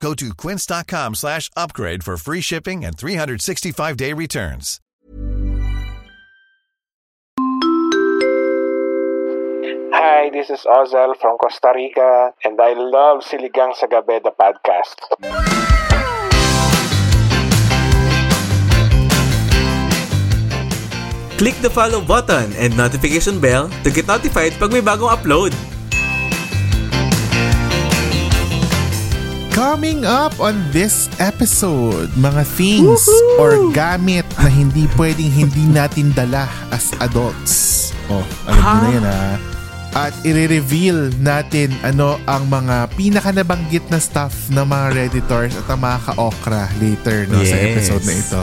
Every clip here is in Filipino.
Go to quince.com slash upgrade for free shipping and 365-day returns. Hi, this is Ozel from Costa Rica, and I love Siligang sa Gabi, the podcast. Click the follow button and notification bell to get notified pag may bagong upload. Coming up on this episode, mga things or gamit na hindi pwedeng hindi natin dala as adults. Oh, alam mo na yan ha. At i-reveal natin ano ang mga pinakanabanggit na stuff ng mga Redditors at ang mga ka-okra later no, sa Yes. episode na ito.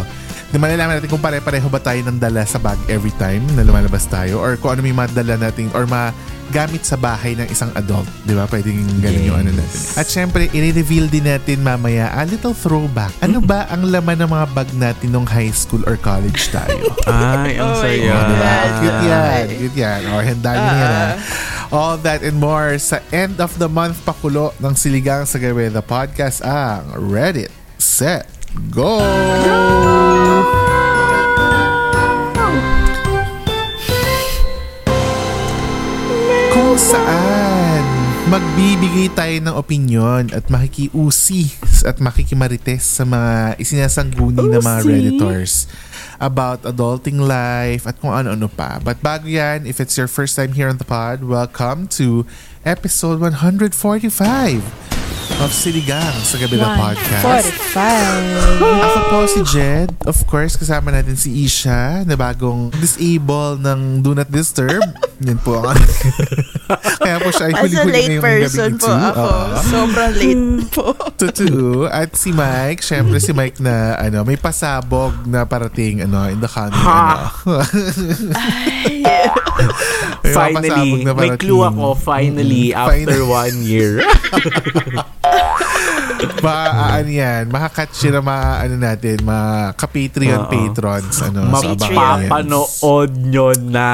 Di malalaman natin kung pare-pareho ba tayo ng dala sa bag every time na lumalabas tayo or kung ano may mga dala natin or mga gamit sa bahay ng isang adult. Di ba? Pwedeng ganun yung ano natin. At syempre, i-reveal din natin mamaya a little throwback. Ano ba ang laman ng mga bag natin nung high school or college tayo? Ay, ang saya. Oh, diba? Cute yan. Cute yan. O, handa nyo na yan ha. All that and more sa end of the month pakulo ng Siligang sa Gabi, the podcast ang Reddit, Set, Go! Kung magbibigay tayo ng opinion at makikiusi at makikimarites sa mga isinasangguni ng mga Redditors about adulting life at kung ano-ano pa. But bago yan, if it's your first time here on the pod, welcome to episode 145 of Siligang sa Gabi na Podcast. 45. Ako po si Jed. Of course, kasama natin si Isha na bagong disable ng Do Not Disturb. Yan po ang Kaya po siya ay As a huli-huli late ngayong person gabi po ito. ako. Oo. Sobrang late po. Totoo. At si Mike, syempre si Mike na ano, may pasabog na parating ano, in the coming ano. Pasabog Finally, na may clue ako finally Mm, after finally. one year. Ba, ano yan, makakatch siya na mga, ano natin, mga ka-Patreon Oo. patrons. Ano. Mapapanood nyo na.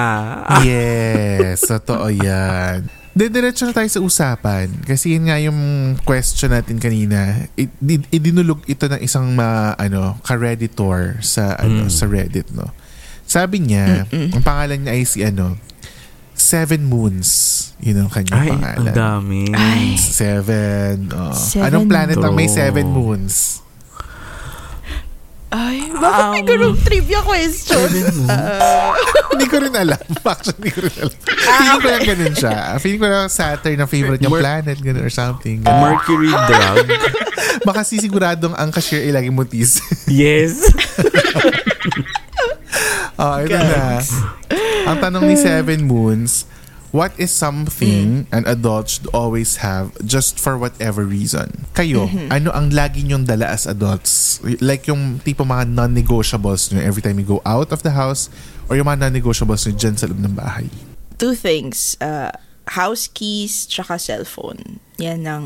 Yes, totoo yan. Didiretso na tayo sa usapan. Kasi yun nga yung question natin kanina. Idinulog ito ng isang ma, ano, ka-redditor sa, ano, Mm. sa Reddit, no? Sabi niya, ang pangalan niya ay si, ano, Seven Moons. Yun ang kanyang Ay, ang pangalan. dami. Seven. oh. Seven Anong planet ang may seven moons? Ay, bakit may Um, ganung trivia question? Hindi ko rin alam. Actually, hindi ko rin alam. Feeling ko lang ganun siya. Feeling ko lang Saturn ang favorite niyang Mer- planet, ganun or something. Ganun. Mercury drug. Baka sisiguradong ang cashier ay laging mutis. yes. oh, ito na. Ang tanong ni Seven Moons, what is something an adult should always have just for whatever reason? Kayo, ano ang lagi niyong dala as adults? Like yung tipo mga non-negotiables nyo every time you go out of the house or yung mga non-negotiables nyo dyan sa loob ng bahay? Two things. Uh, house keys tsaka cellphone. Yan ang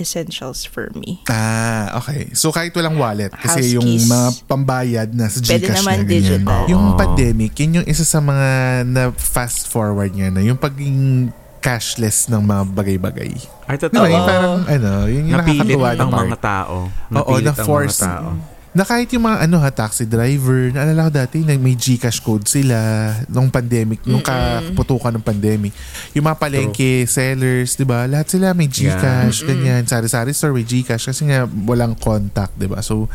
essentials for me. Ah, okay. So kahit walang wallet kasi House yung keys. mga pambayad na sa Pwede Gcash naman na ganyan. digital. Yung pandemic, yun yung isa sa mga na fast forward niya na yung pagiging cashless ng mga bagay-bagay. Ay, totoo. Yung parang ano, yun yung Napilit nakakatuwa na ang part. mga tao. Oo, Napilit na ang force. mga tao. Na kahit yung mga ano ha, taxi driver, naalala ko dati, na may Gcash code sila nung pandemic, nung kaputukan ng pandemic. Yung mga palengke, sellers, di ba? Lahat sila may Gcash, ganyan. Sari-sari store may Gcash kasi nga walang contact, di ba? So,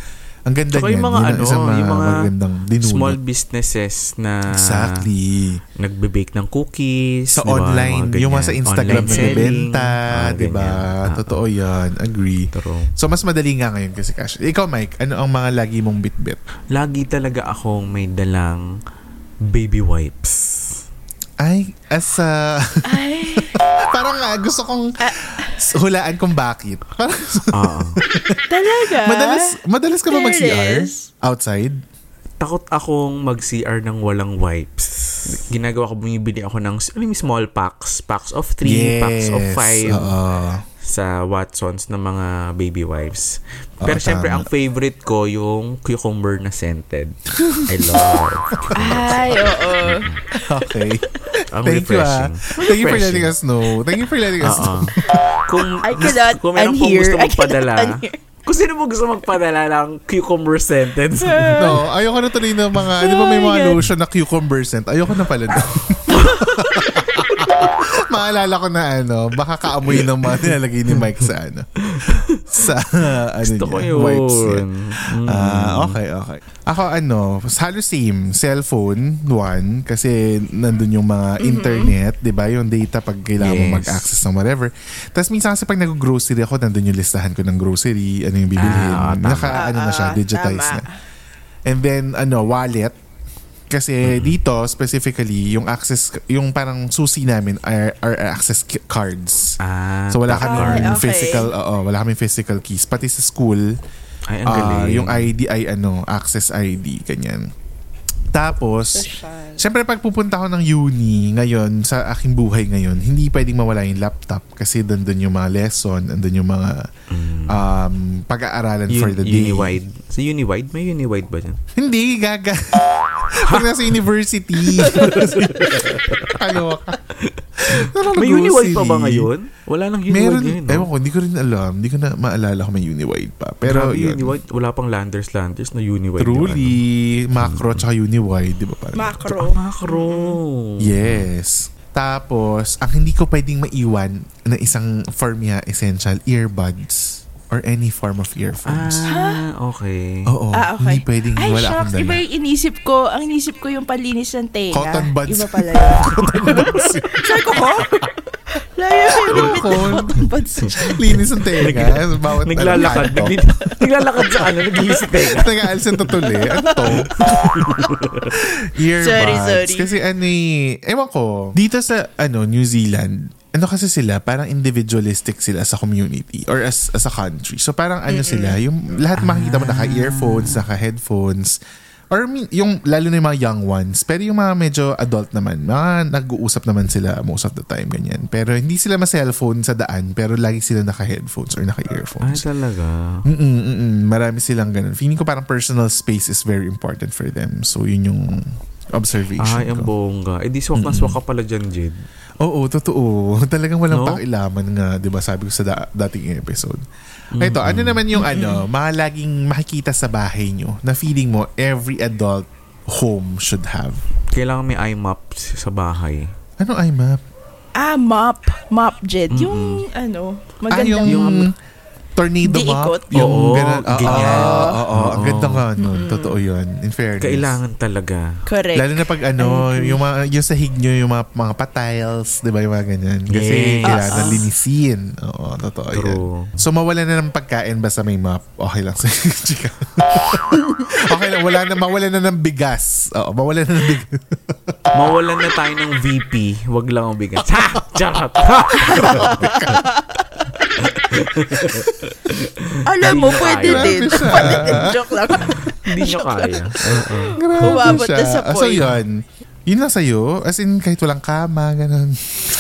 ang ganda Tsaka niyan. yung mga Yun ano, isang yung mga magandang dinulot. Small businesses na Exactly. nagbe-bake ng cookies. Sa di ba? online, Mga yung mga sa. Instagram selling. nagbebenta, Ah, di ba? Ah, Totoo yan. Agree. True. So, mas madali nga ngayon kasi cash. Ikaw, Mike, ano ang mga lagi mong bitbit? Lagi talaga akong may dalang baby wipes. Ay, as a... Ay. parang nga, gusto kong hulaan kung bakit. Oo. Talaga? madalas, madalas ka ba mag-CR? Outside? takot akong mag-CR ng walang wipes. Ginagawa ko, bumibili ako ng ano yung small packs. Packs of 3, packs of 5 Oo. Sa Watsons ng mga baby wipes. Pero Oo, syempre, tama. ang favorite ko yung cucumber na scented. I love. Ay, oo. Okay. Ang Thank you ah. refreshing. Thank you for Refreshing. letting us know. Thank you for letting us Oo. know. Kung, I cannot kung meron unhear. gusto magpadala, kung sino mo gusto magpadala ng cucumber scented, No, ayoko na tuloy ng mga, di ba may Oh mga God. lotion na cucumber scent? Ayoko na pala doon. Maalala ko na ano, baka kaamoy ng mga nilalagay ni Mike sa ano. Sa ano gusto ko niya, yun. wipes niya. Mm. Ah, okay, okay. Ako ano, halos same, cellphone, one, kasi nandun yung mga internet, di ba? Yung data pag kailangan mo Yes. mag-access ng whatever. Tapos minsan kasi pag nag-grocery ako, nandun yung listahan ko ng grocery, ano yung bibilhin. Ah. Naka, ano na siya, Ah, digitize tama. na. And then, ano, wallet. Kasi dito, specifically, yung access, yung parang susi namin are, are access cards. Ah, So wala kami okay. physical, oo, wala kami physical keys. Pati sa school, Ay, ang galing. yung ID ay ano, access ID, ganyan. Tapos, syempre pag pupunta ako ng uni ngayon, sa aking buhay ngayon, hindi pwedeng mawala yung laptop kasi dandun yung mga lesson, andun yung mga um, pag-aaralan for Un- the day. Uniwide. Sa Uniwide? May Uniwide ba dyan? Hindi, gaga. Pag nasa university. ano ka? May Uniwide pa ba ngayon? Wala nang Uniwide Meron, ngayon. no? ewan ko, hindi ko rin alam. Hindi ko na maalala kung may Uniwide pa. Pero Grabe, yun, Uniwide. Wala pang Landers Landers na Uniwide. yung truly, macro tsaka Uniwide, di ba? Parang, Macro. ano. Macro. Yes. Tapos, ang hindi ko pwedeng maiwan na isang for me ha, essential, earbuds or any form of earphones. Ah, okay. Oo, Ah, okay. hindi pwedeng Ay, wala shucks. akong Iba dala. yung inisip ko. Ang inisip ko yung panlinis ng tenga. Cotton buds. Iba pala yun. Sabi ko, ko? Laya ko yung Cotton. cotton buds. Linis ang tenga. Bawat Naglalakad. ano, naglalakad sa ano. Naglilisip tayo. Nag-aalis yung tutuli. Ano to? Earbuds. Sorry, sorry. Kasi ano eh, ewan ko, dito sa ano New Zealand, ano kasi sila, parang individualistic sila sa community or as, as a country. So parang ano sila, yung lahat makikita mo naka-earphones, naka-headphones, or yung lalo na yung mga young ones. Pero yung mga medyo adult naman, mga nag-uusap naman sila most of the time, ganyan. Pero hindi sila ma-cellphone sa daan, pero lagi sila naka-headphones or Ay, naka-earphones. talaga. Mm-mm, mm-mm. Marami silang ganun. Feeling ko parang personal space is very important for them. So, yun yung observation Ay, ang ko. bongga. Eh, di swak na swak ka pala dyan, Jid. Oo, totoo. Talagang walang No? pakilaman nga, di ba? Sabi ko sa da- dating episode. Ito, ano naman yung ano, mga laging makikita sa bahay nyo na feeling mo every adult home should have? Kailangan may IMAP sa bahay. Ano ay map? Ah, mop. Mop jet. Yung, ano, Ah, magandang yung mop. Tornado Di map. ikot. Yung Oo, ganun. Oo, ganyan. oo, oo, oo. Ang Oo. ganda nga nun. Totoo yun. In fairness. Kailangan talaga. Correct. Lalo na pag ano, yung mga yung sahig nyo, yung mga, mga patiles, di ba yung mga ganyan. Kasi Yes. kailangan Ah, ah. linisin. Oo, totoo. True. So mawala na ng pagkain basta may map. Okay lang sa chika. okay lang, wala na, mawala na ng bigas. Oo, mawala na ng bigas. Mawalan na tayo ng VP. Wag lang ang bigas. Ha! Charot! Alam mo, pwede kaya. din. Pwede din. Joke lang. Hindi nyo kaya. Oo. Grabe Umabot siya. na sa Ah, So point. yun. Yun lang sa'yo. As in, kahit walang kama, ganun.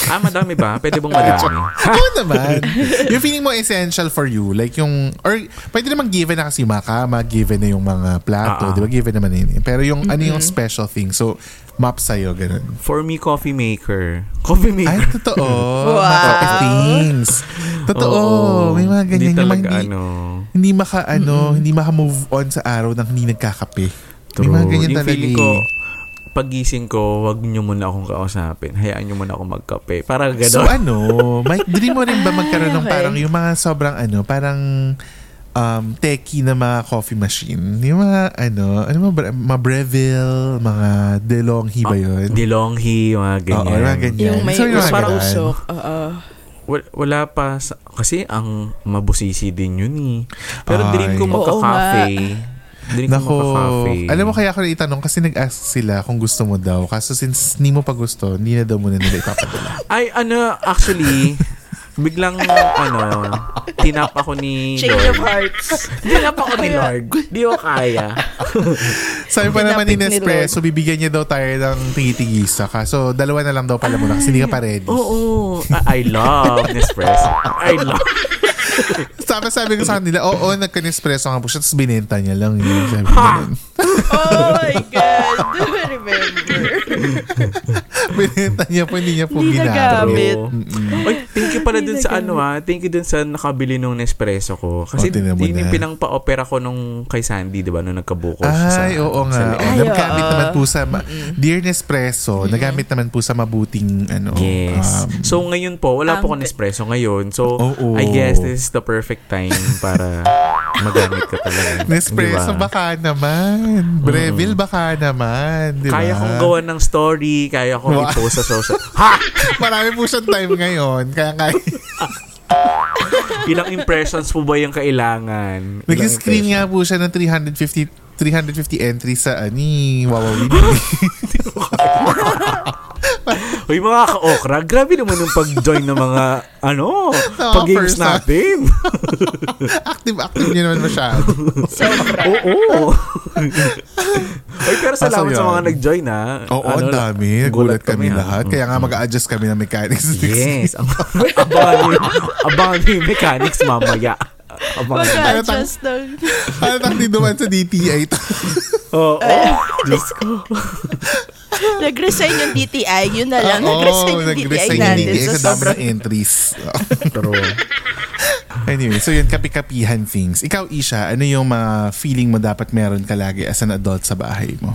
Ah, madami ba? Pwede bang madami? Oo naman. yung feeling mo essential for you, like yung, or pwede naman given na kasi yung mga kama, given na yung mga plato, Ah, ah. di ba? Given naman yun. eh. Pero yung, ano yung special thing? So, map sa'yo, ganun. For me, coffee maker. Coffee Ay, maker. totoo. Wow. Mga things. Totoo. Oo. May mga ganyan. Hindi Yung mga talaga, hindi, ano. hindi maka, ano, hindi maka-move on sa araw nang hindi nagkakape. May True. mga ganyan yung talaga. feeling ko, pagising ko, wag nyo muna akong kausapin. Hayaan nyo muna akong magkape. Para gano'n. So ano, Mike, dream mo rin ba magkaroon ng Okay. parang yung mga sobrang ano, parang um, techie na mga coffee machine? Yung mga ano, ano mga, mga Breville, mga DeLonghi ba yun? Dilonghi, mga ganyan. Oo, mga ganyan. Yung may So, yung mga parang usok. Oo. Wala, wala pa. Sa, kasi ang mabusisi din yun eh. Pero Ay. dream ko Oo Dream ko Nako, magka-cafe. alam mo kaya ako na itanong kasi nag-ask sila kung gusto mo daw. Kaso since hindi mo pa gusto, hindi na daw muna nila ipapadala. Ay, ano, actually, Biglang, ano, tinap ako ni Change of Lord. hearts. Tinap ako ni Lord. Di ko kaya. Sabi pa naman ni ni Nespresso, bibigyan niya daw tayo ng tigitigisa ka. So, dalawa na lang daw pala muna kasi hindi ka pa ready. Oo. I, I love Nespresso. I love. Sabi, sabi ko sa kanila, oo, nagka-Nespresso nga po siya, tapos binenta niya lang yun. Sabi ko. Oh my God. Do I remember? binenta niya po, hindi niya po Hindi ginamit. nagamit. Oy, thank you pala dun sa ano ah. Thank you dun sa nakabili nung Nespresso ko. Kasi Oh, yun yung na. pinangpa-opera ko nung kay Sandy, di ba? Nung nagkabuko siya sa, Ay, oo sa nga. Oh, Ay, nagamit oo. naman po sa, ma- Dear Nespresso, nagamit naman po sa mabuting, ano, Yes. um, so ngayon po, wala po Ang- ako Nespresso ngayon. So, Oo. I guess this is the perfect time para magamit ka talaga. Nespresso Di ba? baka naman. Breville baka naman. Di ba? Kaya kong gawa ng story, kaya kong Wow. i-post sa social. Ha! Marami po siyang time ngayon. Kaya kaya. Ilang impressions po ba yung kailangan? Ilang Nag-screen nga po siya ng 350 350 entries sa ani Wawawin. Uy, mga ka-okra, grabe naman yung pag-join ng mga, ano, pag-games time. natin. active active niya naman masyado. Oo. Uy, pero salamat Asa sa mga nag-join, ha. Oo, Ano, ang dami. Nagulat kami, ha. lahat. Kaya nga mag-a-adjust kami ng mechanics. Yes. Ang, abangan nyo, yung- abangan nyo yung mechanics mamaya. Abangan nyo. Mag-adjust ng... ano tang duman sa DTI? Oo. Diyos ko. Nag-resign yung DTI. Yun na lang. Oo, Nag-resign yung DTI yung natin. DTI So, sa dami ng entries. True. anyway, so yun, kapi-kapihan things. Ikaw, Isha, ano yung mga feeling mo dapat meron ka lagi as an adult sa bahay mo?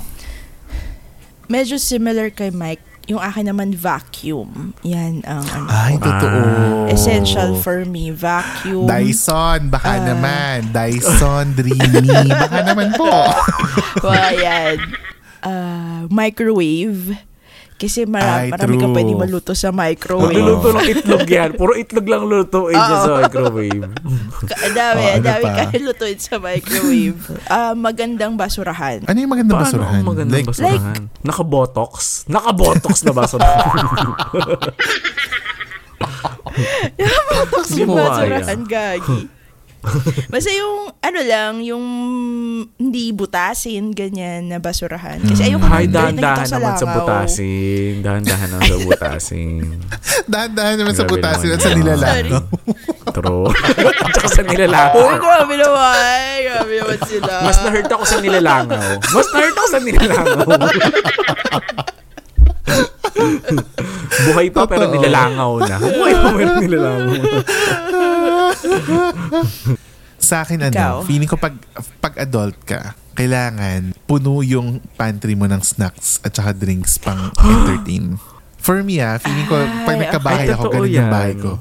Medyo similar kay Mike. Yung akin naman vacuum. Yan ang ano. Ay, totoo. Essential for me. Vacuum. Dyson, baka Ah. naman. Dyson, Dreamy, baka naman po. Well, yan. Ah, microwave. Kasi mara- Ay, marami ka true. pwede maluto sa microwave. Magluluto ng itlog yan. Puro itlog lang lutuin dyan sa microwave. Ka- Ang dami, Oh, ang ano dami pa? kaya lutuin sa microwave. Ah, magandang basurahan. Ano yung magandang Paano basurahan? ang magandang Like, basurahan? Naka-botox? Naka-botox na basurahan. Hindi mo kaya. basurahan, gagi. Basta yung, ano lang, yung hindi butasin, ganyan na basurahan. Kasi ayoko Hay, nang ganyan dahan-dahan naman sa langaw. butasin. Dahan-dahan naman sa butasin. dahan-dahan naman sa butasin at sa yun. nilalangaw. True. Tsaka sa nilalangaw. Uy, grabe naman. Grabe naman sila. Mas na-hurt ako sa nilalangaw. Mas na-hurt ako sa nilalangaw. Buhay pa pero nilalangaw na. Buhay pa pero nilalangaw na. Sa akin, ano, Ikaw? feeling ko pag, pag adult ka, kailangan puno yung pantry mo ng snacks at saka drinks pang entertain. For me, ah, feeling ko, pag Ay, nagkabahay okay. ako, Totoo ganun yung bahay ko.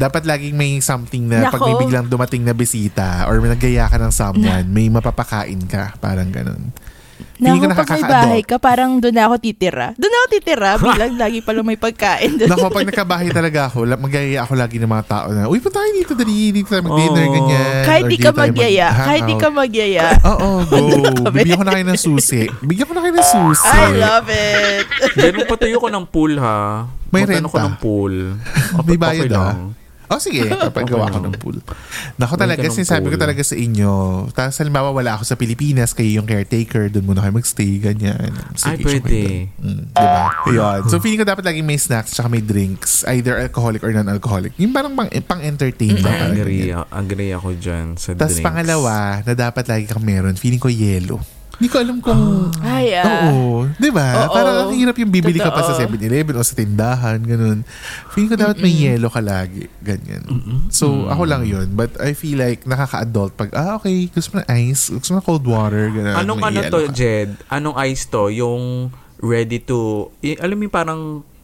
Dapat laging may something na pag may Nako. biglang dumating na bisita or may nagaya ka ng someone, may mapapakain ka. Parang ganun. Ko Naku, pag may nakaka-adult. bahay ka, parang doon na ako titira. Doon na ako titira. Biglang lagi pala may pagkain doon. Nako, pag nagkabahay talaga ako, magyaya ako lagi ng mga tao na, uy, punta tayo dito, dali, dito tayo mag-dinner, Oo. ganyan. kahit di dito ka magyaya. mag-hangout. Kahit di ka magyaya. Oo, go. Bibigyan ko na kayo ng susi. Bigyan ko na kayo ng susi. I love it. Ganun patayo ko ng pool ha. May Magkano ko renta. ng pool. May Okay bayad ah. lang. Oh, sige. Papagawa ko ng pool. Nako talaga, sinasabi ko talaga sa inyo. Tapos halimbawa, wala ako sa Pilipinas, kayo yung caretaker, doon muna kayo magstay, ganyan. Ay, Staycation pwede. Mm, diba? Yun. So, feeling ko dapat laging may snacks tsaka may drinks. Either alcoholic or non-alcoholic. Yung parang pang, pang-entertain ba? Parang Agree, agree ako dyan sa Tapos drinks. pangalawa, na dapat lagi kang meron, feeling ko yellow. Hindi ko alam kung... Ay, ah. Oo. Di ba? Parang ang hirap yung bibili ka pa sa Totoo. 7-Eleven o sa tindahan, ganun. Feeling ko dapat may yellow ka lagi. Ganyan. So, ako lang yun. But I feel like nakaka-adult pag, ah, okay, gusto mo na ice, gusto mo na cold water, ganun. Anong may ano yellow to, ka. Jed? Anong ice to? Yung ready to... i- alam mo yung parang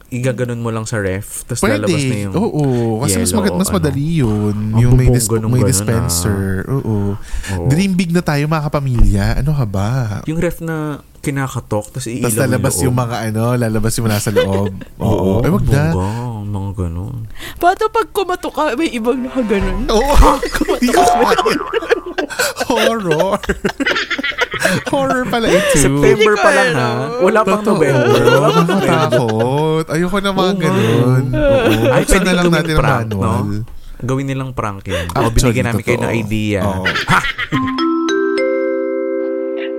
igaganon mo lang sa ref, tapos Pwede. lalabas na yung... Oo. Kasi mas, yellow mas o ano. madali yun. Ang yung may, dis- may ganun, dispenser. Oo. Oo. Dream big na tayo mga kapamilya. Ano ka ba? Yung ref na kinakatok, tapos iilaw Tapos lalabas loob. yung mga ano, lalabas yung nasa loob. Oo, Ay, wag na. mga ganun. Pato pag kumato ka, may ibang nakaganon. Oo. Kaya. Horror. Horror pala ito. September pa lang ha. Wala pang. November. Wala pang November. Nakakatakot. Ayoko na mga Oo nga. ganun. Oo. Ay, pwede na lang natin ang prank, no? manual. Gawin nilang prank yun. O, Actually, binigyan namin kayo ng idea. Oo. Ha!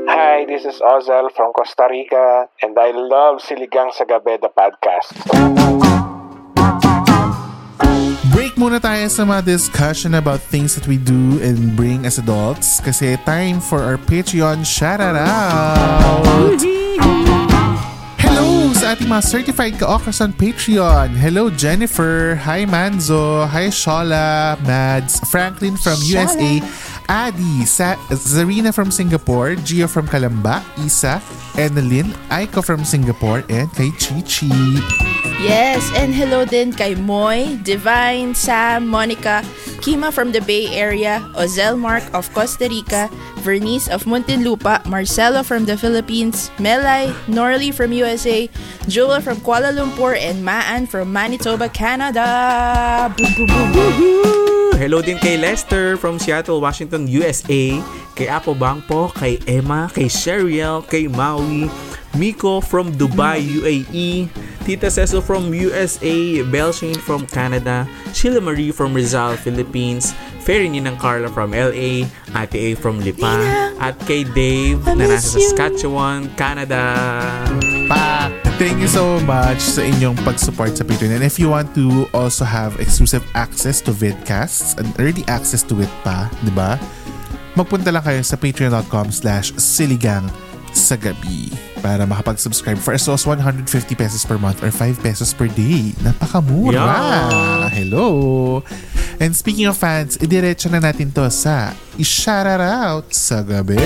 Hi, this is Ozel from Costa Rica, and I love Siligang sa Gabi, the podcast. Break muna tayo sa mga discussion about things that we do and bring as adults kasi time for our Patreon shoutout! Hello sa ating mga certified ka-okras on Patreon. Hello Jennifer, hi Manzo, hi Shola, Mads, Franklin from USA, Adi, Sa- Zarina from Singapore, Gio from Kalamba, Isa, Annalyn, Aiko from Singapore, and kay Chichi. Yes, and hello din kay Moy, Divine, Sam, Monica, Kima from the Bay Area, Ozel Mark of Costa Rica, Vernice of Muntinlupa, Marcelo from the Philippines, Melay, Norley from USA, Joel from Kuala Lumpur, and Maan from Manitoba, Canada. Hello din kay Lester from Seattle, Washington, USA. Kay Apo Bangpo, kay Emma, kay Sheriel, kay Maui, Miko from Dubai, UAE, Tita Cecil from USA, Belshane from Canada, Sheila Marie from Rizal, Philippines, Ferry Ninang Carla from LA, Ate A from Lipa, at kay Dave I na nasa you. Saskatchewan, Canada. Pa! Thank you so much sa inyong pag-support sa Patreon. And if you want to also have exclusive access to vidcasts and early access to it pa, di ba? Magpunta lang kayo sa patreon.com slash siligang sa gabi para makapag-subscribe for as low as 150 pesos per month or 5 pesos per day. Napakamura! Yeah. Hello! And speaking of fans, idiretso na natin to sa i-shoutout sa gabi.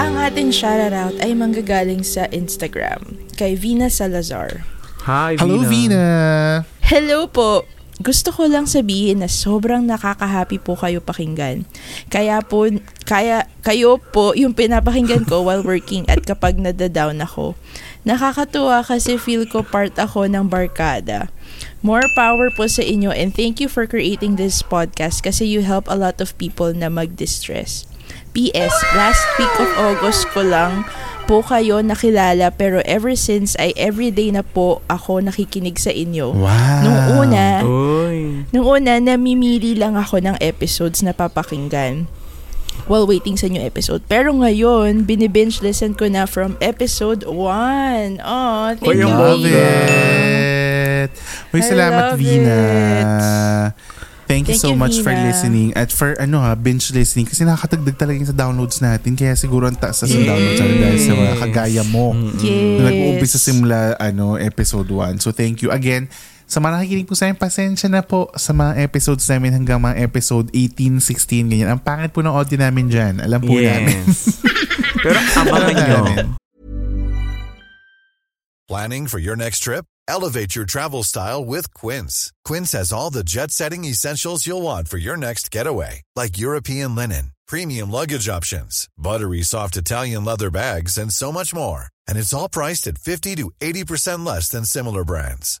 Ang ating shoutout ay manggagaling sa Instagram kay Vina Salazar. Hi, Hello, Vina! Hello po! Gusto ko lang sabihin na sobrang nakaka-happy po kayo pakinggan. Kaya po, kaya, kayo po yung pinapakinggan ko while working at kapag nadadown ako. Nakakatuwa kasi feel ko part ako ng barkada. More power po sa inyo and thank you for creating this podcast kasi you help a lot of people na mag-distress. PS, last week of August ko lang po kayo nakilala pero ever since ay everyday na po ako nakikinig sa inyo. Wow! Nung una, Uy. nung una namimili lang ako ng episodes na papakinggan while waiting sa new episode. Pero ngayon, binibinge listen ko na from episode 1. Oh, thank you. ang Love it! Uy, I salamat, love Vina. it. Thank you Thank so you, much for Vina. listening at for ano ha, binge listening kasi nakakatagdag talaga yung sa downloads natin kaya siguro ang taas sa Yes. downloads natin dahil sa mga kagaya mo Yes. na nag-uumpisa simula ano, episode 1. So thank you again. Sa mga nakikinig po sa amin, pasensya na po sa mga episodes namin hanggang mga episode 18, 16, ganyan. Ang pangit po ng audio namin dyan. Alam po namin. Yes. Pero abangan nyo. namin. Planning for your next trip? Elevate your travel style with Quince. Quince has all the jet setting essentials you'll want for your next getaway, like European linen, premium luggage options, buttery soft Italian leather bags, and so much more. And it's all priced at 50 to 80% less than similar brands.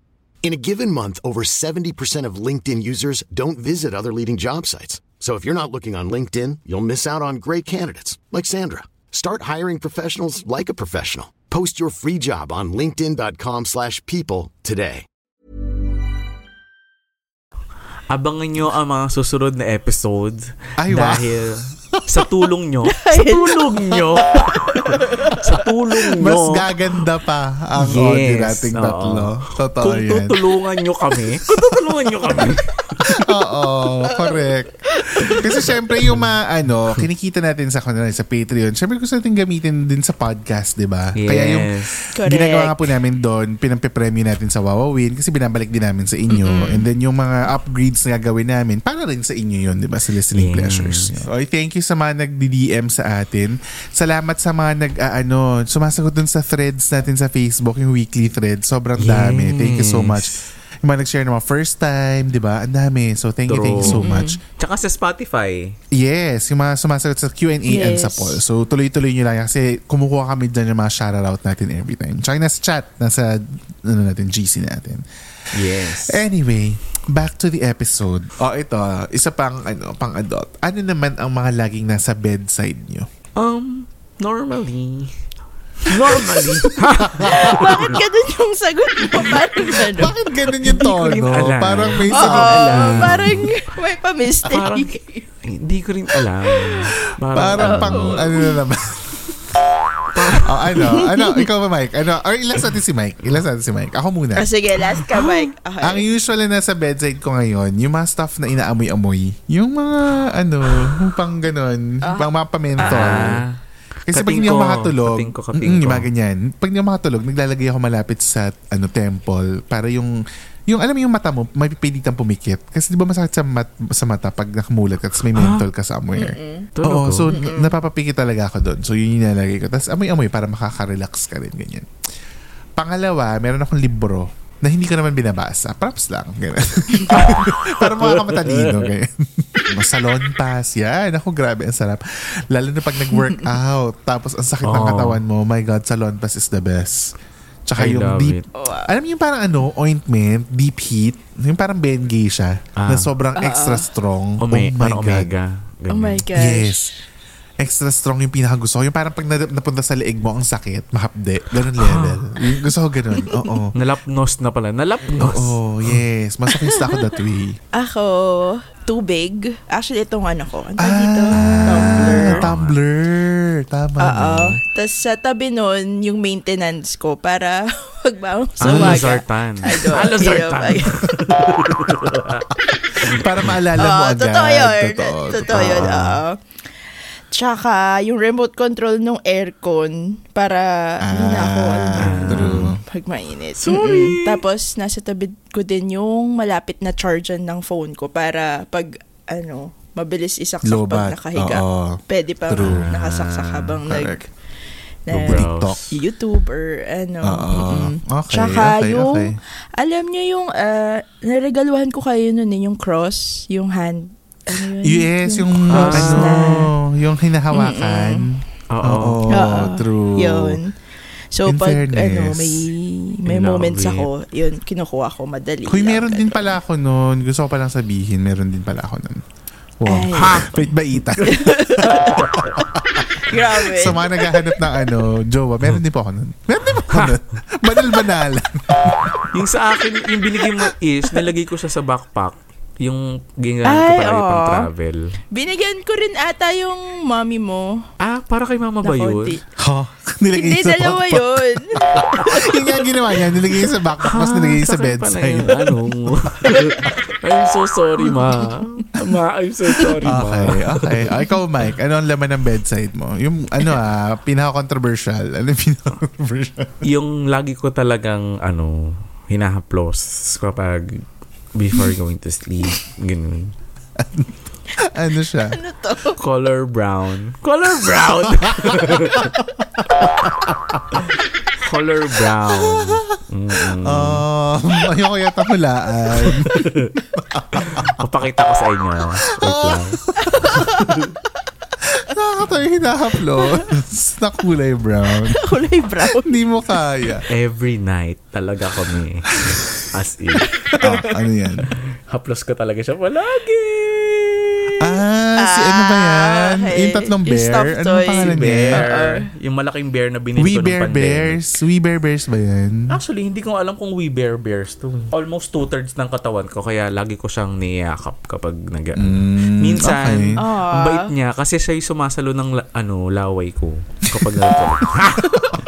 In a given month, over 70% of LinkedIn users don't visit other leading job sites. So if you're not looking on LinkedIn, you'll miss out on great candidates like Sandra. Start hiring professionals like a professional. Post your free job on linkedin.com/people slash people today. Abangan nyo ang mga susunod na episode. Ay, wow. sa tulong nyo. sa tulong nyo. sa tulong nyo. Mas gaganda pa ang audio nating tatlo. Totoo Kung yan. tutulungan nyo kami, kung tutulungan nyo kami, Oo, correct. Kasi syempre yung mga ano, kinikita natin sa kunwari sa Patreon, syempre gusto natin gamitin din sa podcast, 'di ba? Kaya yung Correct. ginagawa nga po namin doon, pinampe-premyo natin sa Wawawin kasi binabalik din namin sa inyo. And then yung mga upgrades na gagawin namin, para rin sa inyo yun, 'di ba? Sa listening Yes. pleasures. Okay, thank you sa mga nag-DM sa atin. Salamat sa mga nag ah, ano, sumasagot dun sa threads natin sa Facebook, yung weekly thread. Sobrang dami. Thank you so Yes. much. Yung mga nag-share ng mga first time, di ba? Ang dami. So, thank you, thank you so True. much. Tsaka sa Spotify. Yes, yung mga sumasagot sa Q&A and Yes. sa poll. So, tuloy-tuloy nyo lang yan kasi kumukuha kami dyan yung mga shoutout natin every time. Tsaka yung nasa chat, nasa ano natin, GC natin. Yes. Anyway, back to the episode. O ito, isa pang ano, pang adult. Ano naman ang mga laging nasa bedside nyo? Um, normally. Normally. Bakit ganun yung sagot mo? Parang ano? Bakit ganun yung tono? alam. Parang may Oo, sagot. parang may parang, pa-mystery. hindi ko rin alam. Parang, Parang pang ano na naman. oh, ano? Ano? Ikaw ba, Mike? Ano? Or ilas natin si Mike? Ilas natin si Mike? Ako muna. Ah, sige, last ka, Mike. Okay. Ang usual na nasa bedside ko ngayon, yung mga stuff na inaamoy-amoy. Yung mga, ano, pang ganon, pang mga pamentol. Ah. Kasi pag hindi ako makatulog, katingko, katingko. mm, yung mga ganyan. Pag hindi ako makatulog, naglalagay ako malapit sa ano temple para yung yung alam mo yung mata mo, may pipilitang pumikit. Kasi di ba masakit sa, mat, sa mata pag nakamulat ka tapos may mental ka somewhere. Oo, so n- napapapikit talaga ako doon. So yun yung nilalagay ko. Tapos amoy-amoy para makaka-relax ka rin, ganyan. Pangalawa, meron akong libro na hindi ko naman binabasa. Props lang. Ganyan. para mga kamatalino. Ganyan. Masalon pass. Yan. Ako, grabe. Ang sarap. Lalo na pag nag-workout. tapos ang sakit ng Oh. katawan mo. My God, salon pass is the best. Tsaka I yung deep, it. alam mo yung parang ano, ointment, deep heat, yung parang Bengay siya, Ah. na sobrang extra strong. Ome- oh my God. omega. Oh my Ganyan. gosh. Yes. Extra strong yung pinakagusto ko. Yung parang pag na- napunta sa leeg mo, ang sakit, mahapde. Ganun level. Yung gusto ko ganun. Oo. Nalapnos na pala. Nalapnos. Oo, yes. Masakista ako that way. Ako, tubig. Actually, itong ano ko. Ano tawag dito? Ah, Tumbler. tumbler. Tama. Oo. Tapos sa tabi nun, yung maintenance ko para magbangon sa Ah, umaga. Lozartan. I don't- Ah, Para maalala mo agad. totoo yun. Totoo, Totoo, yun. oo. Tsaka, yung remote control ng aircon para hindi na ako Ah, alam, true. pag mainit. Sorry. Tapos, nasa tabi ko din yung malapit na charger ng phone ko para pag, ano, mabilis isaksak pag nakahiga. Oo. Pwede pa True. nakasaksak habang nag, na. TikTok. YouTube or ano. Mm-mm. Okay, Tsaka okay, yung, okay. alam nyo yung, uh, naregaluhan ko kayo nun eh, yung cross, yung hand, ano yun? Yes, yung, cross ano, na, yung hinahawakan. Oo. Oo, Oo. true. yun. So, In pag, fairness, ano, may, may moments it. ako, yun, kinukuha ko madali. Kuy, lang, meron din pala ako nun. Gusto ko palang sabihin, meron din pala ako nun. Wow. Ay. Ha! Wait, baitan. Grabe. Sa mga naghahanap ng ano, jowa, meron din po ako nun. Meron din po ako nun. Banal-banalan. Yung sa akin, yung binigay mo is, nalagay ko siya sa backpack. Yung gingamit ko Ay, para oo. pang travel. Binigyan ko rin ata yung mommy mo. Ah, para kay mama ba yun? Ha? Nilagay Hindi, sa dalawa backpack. yun. Yung nga ginawa niya, nilagay sa backpack, tapos nilagay sa sa akin pala bedside. yun, ano? I'm so sorry, ma. Ma, I'm so sorry, ma. Okay, okay. Ah, ikaw, Mike, ano ang laman ng bedside mo? Yung, ano ah, pinaka-controversial. Ano yung pinaka-controversial? Yung lagi ko talagang, ano, hinahaplos kapag before going to sleep. Ganun. ano siya? ano to? Color brown. Color brown! Color brown. Mm-mm. Um, ayoko yata hulaan. Papakita ko sa inyo. Wait lang. Nakakatawa yung hinahaplos na kulay brown. Kulay brown. Hindi mo kaya. Every night talaga kami. As in. Ah, ano yan? Haplos ko talaga siya palagi. Ah, si ano ba yan? Ah, okay. Yung tatlong Yung bear? stuffed Ano toy. pangalan Si niya? Bear. Yung malaking bear na binili We ko nung Bear pandemic. Bears? We Bear Bears ba yan? Actually, hindi ko alam kung we bear bears to. Almost two-thirds ng katawan ko, kaya lagi ko siyang niyakap kapag nag Mm, Minsan, okay. ang bait niya kasi siya yung sumasalo ng la- ano, laway ko kapag nagpo.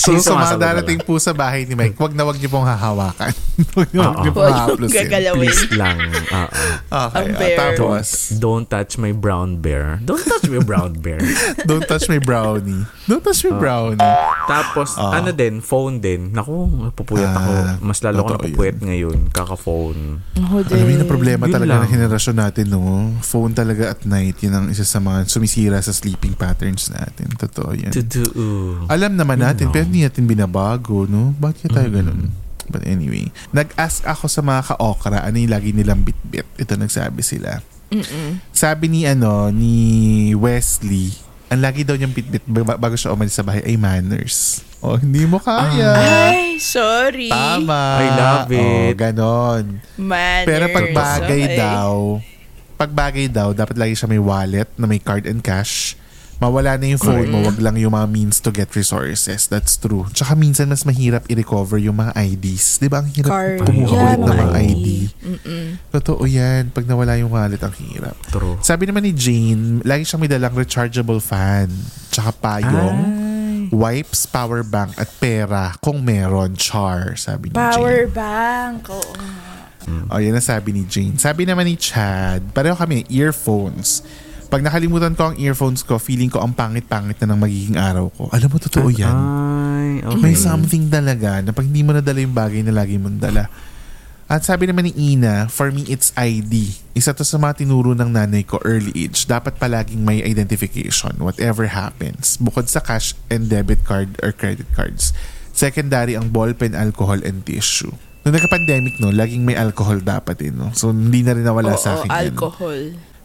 So, Sino sa mga darating po sa bahay ni Mike, wag na wag niyo pong hahawakan. wag niyo wag niyo pong gagalawin. Please lang. Okay, Ang ah, bear. tapos, Don't touch my brown bear. Don't touch my brown bear. don't touch my brownie. Don't touch my brownie. Tapos, Ah. ano din, phone din. Naku, napupuyat ako. Ah, Mas lalo ko totoo napupuyat ngayon. Kaka-phone. Ako Alam mo yun, problema Yun talaga lang. ng henerasyon natin, no? Phone talaga at night. Yun ang isa sa mga sumisira sa sleeping patterns natin. Totoo yan. Alam naman natin, Yun pero. Hindi natin binabago, no? Bakit kaya tayo Mm. ganun? But anyway, nag-ask ako sa mga ka-okra ano yung lagi nilang bitbit. Ito nagsabi sila. Mm-mm. Sabi ni ano, ni Wesley, ang lagi daw niyang bitbit ba- bago siya umalis sa bahay ay manners. Oh, hindi mo kaya. Ay, sorry. Tama. I love it. Oh, ganon. Manners. Pero pag bagay Okay. daw, pag bagay daw, dapat lagi siya may wallet na may card and cash. Mawala na yung phone mo, wag lang yung mga means to get resources. That's true. Tsaka minsan mas mahirap i-recover yung mga IDs. Di ba? Ang hirap Card. kumuha Yeah, ulit ng mga ID. Mm-mm. Totoo yan. Pag nawala yung wallet, ang hirap. True. Sabi naman ni Jane, lagi siyang may dalang rechargeable fan. Tsaka payong, Ay. wipes, power bank, at pera kung meron. Char, sabi ni Jane. Power bank. Oo. O, yan ang sabi ni Jane. Sabi naman ni Chad, pareho kami, earphones. Pag nakalimutan ko ang earphones ko, feeling ko ang pangit-pangit na ng magiging araw ko. Alam mo, totoo yan. Ay, okay. May something talaga na pag hindi mo nadala yung bagay na lagi mong dala. At sabi naman ni Ina, for me it's ID. Isa to sa mga tinuro ng nanay ko early age. Dapat palaging may identification, whatever happens. Bukod sa cash and debit card or credit cards. Secondary ang ballpen, alcohol, and tissue. Nung nagka-pandemic, no, laging may alcohol dapat eh, no? So, hindi na rin nawala sa Oo, akin yan.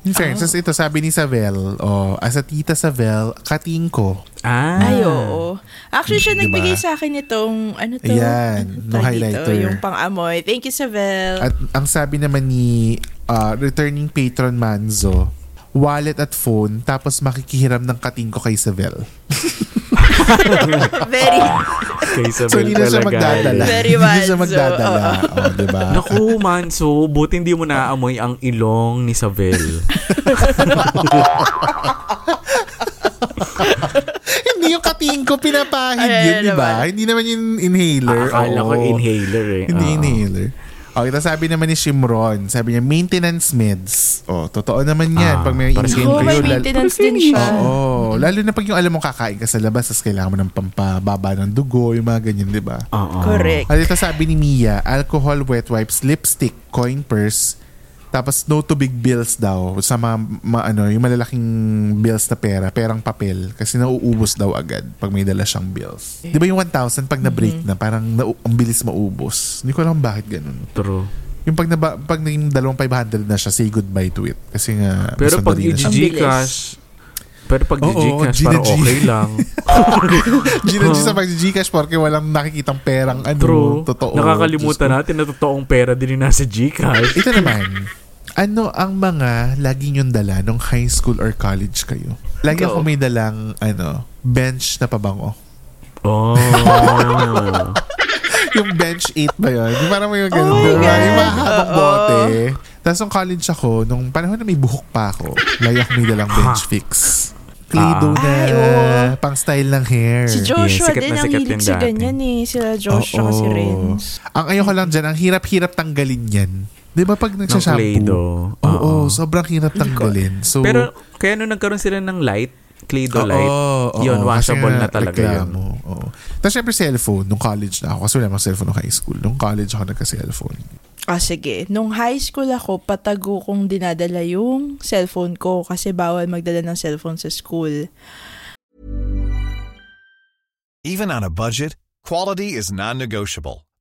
In fairness, ito sabi ni Savel, oh, as a tita Savel, kating ko. Ah. Ay, oo. Actually, siya Diba? nagbigay sa akin itong, ano to? Ayan, Ano no tawag highlighter. Dito? Yung pang-amoy. Thank you, Savel. At ang sabi naman ni uh, returning patron Manzo, wallet at phone, tapos makikihiram ng kating ko kay Savel. Very, Kay Isabel So, hindi na siya talaga. magdadala. Very hindi siya Manzo, magdadala. Oh, diba? Naku, Manso, buti hindi mo naamoy ang ilong ni Savel. hindi yung kating ko pinapahid Ay, yun, di ba? Hindi naman yung inhaler. Akala ko Oo. inhaler eh. Hindi Oo. inhaler. Okay, tapos sabi naman ni Shimron, sabi niya, maintenance meds. Oh, totoo naman yan. Ah, pag may para iniin oh, may maintenance din siya. Oo. Lalo na pag yung alam mong kakain ka sa labas, tapos kailangan mo ng pampababa ng dugo, yung mga ganyan, di ba? Oo. Correct. At ito sabi ni Mia, alcohol, wet wipes, lipstick, coin purse, tapos no to big bills daw sa mga, ma- ano, yung malalaking bills na pera, perang papel kasi nauubos daw agad pag may dala siyang bills. Di ba yung 1,000 pag na-break na parang na, ang bilis maubos? Hindi ko alam bakit ganun. True. Yung pag, naba, pag naging dalawang 500 na siya, say goodbye to it. Kasi nga, Pero pag i-Gcash, pero pag Oo, i-Gcash, Gina parang okay lang. Gina G sa pag Gcash porque walang nakikitang perang ano. True. Totoo. Nakakalimutan Diyos natin na totoong pera din yung nasa Gcash. Ito naman, ano ang mga lagi niyong dala nung high school or college kayo? Lagi ako may dalang ano, bench na pabango. Oh. yung bench 8 ba yun? Yung parang may mga ganun. Oh my diba? God. Yung mahabang Oo. bote. Tapos nung college ako, nung panahon na may buhok pa ako, lagi ako may dalang bench fix. Play-doh na, Ay, oo. pang style ng hair. Si Joshua sikat din ang hilig sa ganyan eh. Sila Joshua Oo. si Renz. Ang ayoko lang dyan, ang hirap-hirap tanggalin yan. Di ba pag nagsashampoo? Oo, Oo. sobrang hirap tanggalin. So, Pero kaya nung nagkaroon sila ng light, Clay-Doh Oo, light, oo, yun, oo. washable Kasi nga, na talaga yun. Oo. Tapos syempre cellphone, nung college na ako. Kasi wala akong cellphone nung high school. Nung college ako nagka-cellphone. Ah, sige. Nung high school ako, patago kong dinadala yung cellphone ko kasi bawal magdala ng cellphone sa school. Even on a budget, quality is non-negotiable.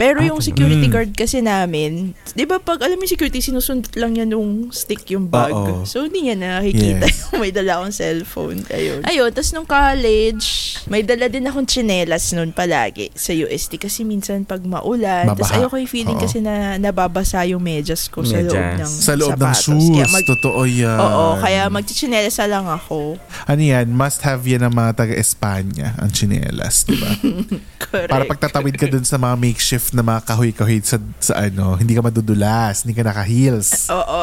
Pero yung security Mm. guard kasi namin, di ba pag alam mo yung security, sinusundot lang niya nung stick yung bag. Oo. So, hindi niya nakikita Yes. yung may dala akong cellphone. Ayun. Ayun, tapos nung college, may dala din akong tsinelas noon palagi sa UST kasi minsan pag maulan, tapos ayoko yung feeling Oo. kasi na nababasa yung medyas ko sa loob Medyas. ng Sa loob ng sapatos. shoes. Kaya mag- Totoo yan. Oo, kaya magchichinelas na lang ako. Ano yan? Must have yan ng mga taga-Espanya, ang chinelas, di ba? Correct. Para pagtatawid ka dun sa mga makeshift na mga kahoy-kahoy sa, sa ano, hindi ka madudulas, hindi ka naka-heels. Oo.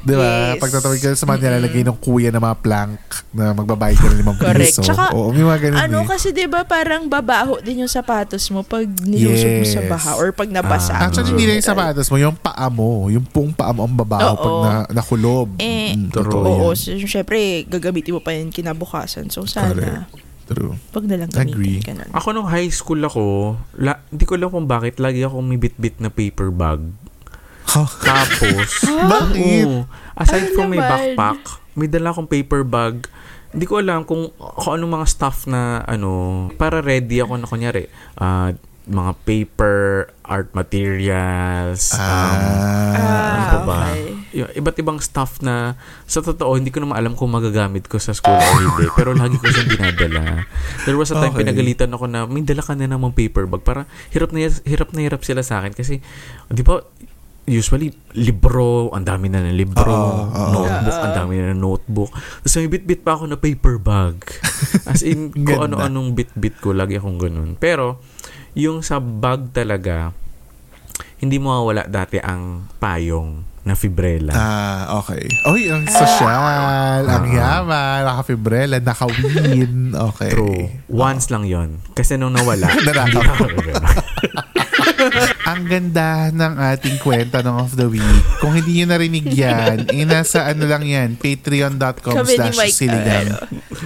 Di ba? yes. Pagtatawid ka dun sa mga nilalagay ng kuya na mga plank na magbabayad ka ng limang Correct. piso. Tsaka, Oo, may mga ganun Ano eh. kasi 'di ba parang babaho din yung sapatos mo pag nilusog mo sa Yes. baha or pag nabasa. Ah. Actually, hindi lang yung sapatos mo, yung paa mo, yung puong paa mo ang babaho Oo. pag na, nakulob. Eh, Mm, Oo, so, syempre gagamitin mo pa yun kinabukasan. So sana Correct. True. pag na lang Agree. ka nun. Ako nung high school ako, la, hindi ko alam kung bakit lagi ako may bit-bit na paper bag. Tapos, Bakit? oo, aside Ano from may naman? backpack, may dala akong paper bag. Hindi ko alam kung, kung anong mga stuff na ano, para ready ako na kunyari, ah, mga paper, art materials, um, Ah. ano pa ba? okay. Yung iba't ibang stuff na sa totoo hindi ko naman alam kung magagamit ko sa school or hindi pero lagi ko siyang dinadala. There was a time Okay. pinagalitan ako na may dala ka na namang paper bag. Para hirap na hirap na hirap sila sa akin kasi di ba usually libro ang dami na ng libro Oo, oo. notebook ang dami na ng notebook. Tapos may bit-bit pa ako na paper bag. As in kung ano-anong bit-bit ko lagi akong ganun. Pero yung sa bag talaga hindi mawawala dati ang payong na fibrella. Ah, okay. Oy, ang sosyal, ang yaman, nakafibrela, nakawin. Okay. True. Once lang yon Kasi nung nawala, hindi na. ang ganda ng ating kwenta ng of the week. Kung hindi nyo narinig yan, eh, nasa ano lang yan, patreon.com slash siligang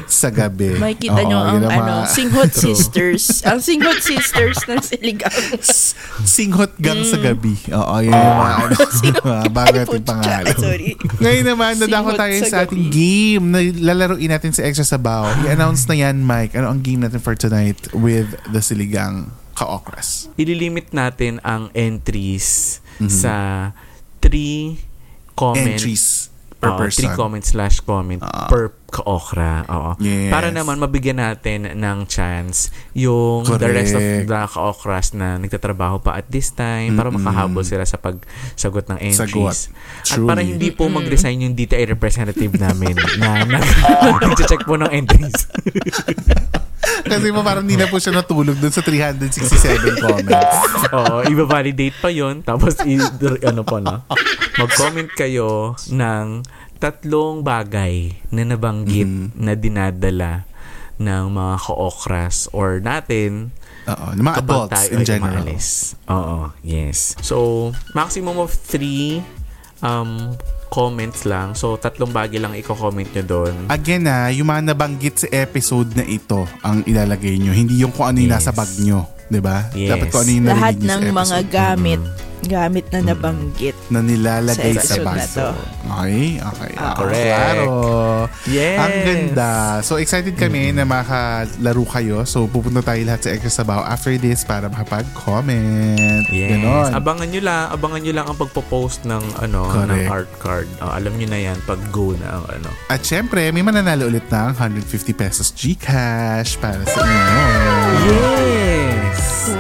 sa gabi. Makikita Oo, nyo ang ano, mga- Singhot Sisters. ang Singhot Sisters ng Siligang. Singhot gang sa gabi. Oo, yun yung mga, ano, mga bago putya, pangalan. Sorry. Ngayon naman, nadako tayo sa sa ating gabi. game na lalaroin natin sa Extra Sabaw. I-announce na yan, Mike. Ano ang game natin for tonight with the Siligang Ka-Okras? Ililimit natin ang entries sa three comments. Entries per Oo, person. Three comments slash comment Ah. per ka-okra. Oo. Yes. Para naman mabigyan natin ng chance yung the rest of Correct. the ka-okras na nagtatrabaho pa at this time para Mm-mm. makahabol sila sa pagsagot ng entries. At Truly. para hindi po mag-resign yung DTI representative namin na nag-check po ng entries. Kasi mo parang hindi na po siya natulog dun sa 367 comments. Oo, i-validate pa yon Tapos, i- ano pa na, mag-comment kayo ng tatlong bagay na nabanggit Mm-hmm. na dinadala ng mga ka-okras or natin Oo, ng mga adults tayo in general. umalis. Oo, yes. So, maximum of three um, comments lang. So, tatlong bagay lang i-comment nyo doon. Again na, yung mga nabanggit sa episode na ito ang ilalagay nyo. Hindi yung kung ano yung Yes. nasa bag nyo. 'Di ba? Yes. Dapat kung ano yung Lahat ng sa mga episode gamit, gamit na nabanggit. na nilalagay Sa sa, episode to. Okay, okay. Ah, correct. Klaro. Yes! Ang ganda. So excited kami na makalaro kayo. So pupunta tayo lahat sa Extra Sabaw after this para makapag-comment. Yes. Ganon. Abangan nyo lang, abangan nyo lang ang pagpo-post ng ano, ng Correct. art card. Oh, alam nyo na 'yan pag go na ang ano. At syempre, may mananalo ulit ng 150 pesos GCash para sa inyo. Yes.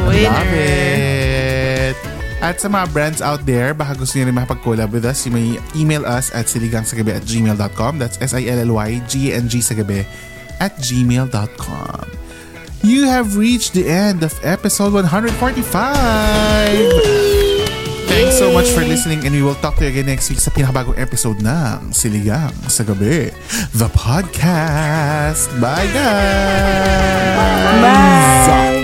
Love it! At sa mga brands out there, baka gusto nyo rin makapag-collab with us, you may email us at siligangsagabi at gmail.com. That's S-I-L-L-Y-G-N-G sagabi at gmail.com. You have reached the end of episode 145! Thanks so much for listening and we will talk to you again next week sa pinakabagong episode ng Siligang sa Gabi, the podcast. Bye guys! Bye!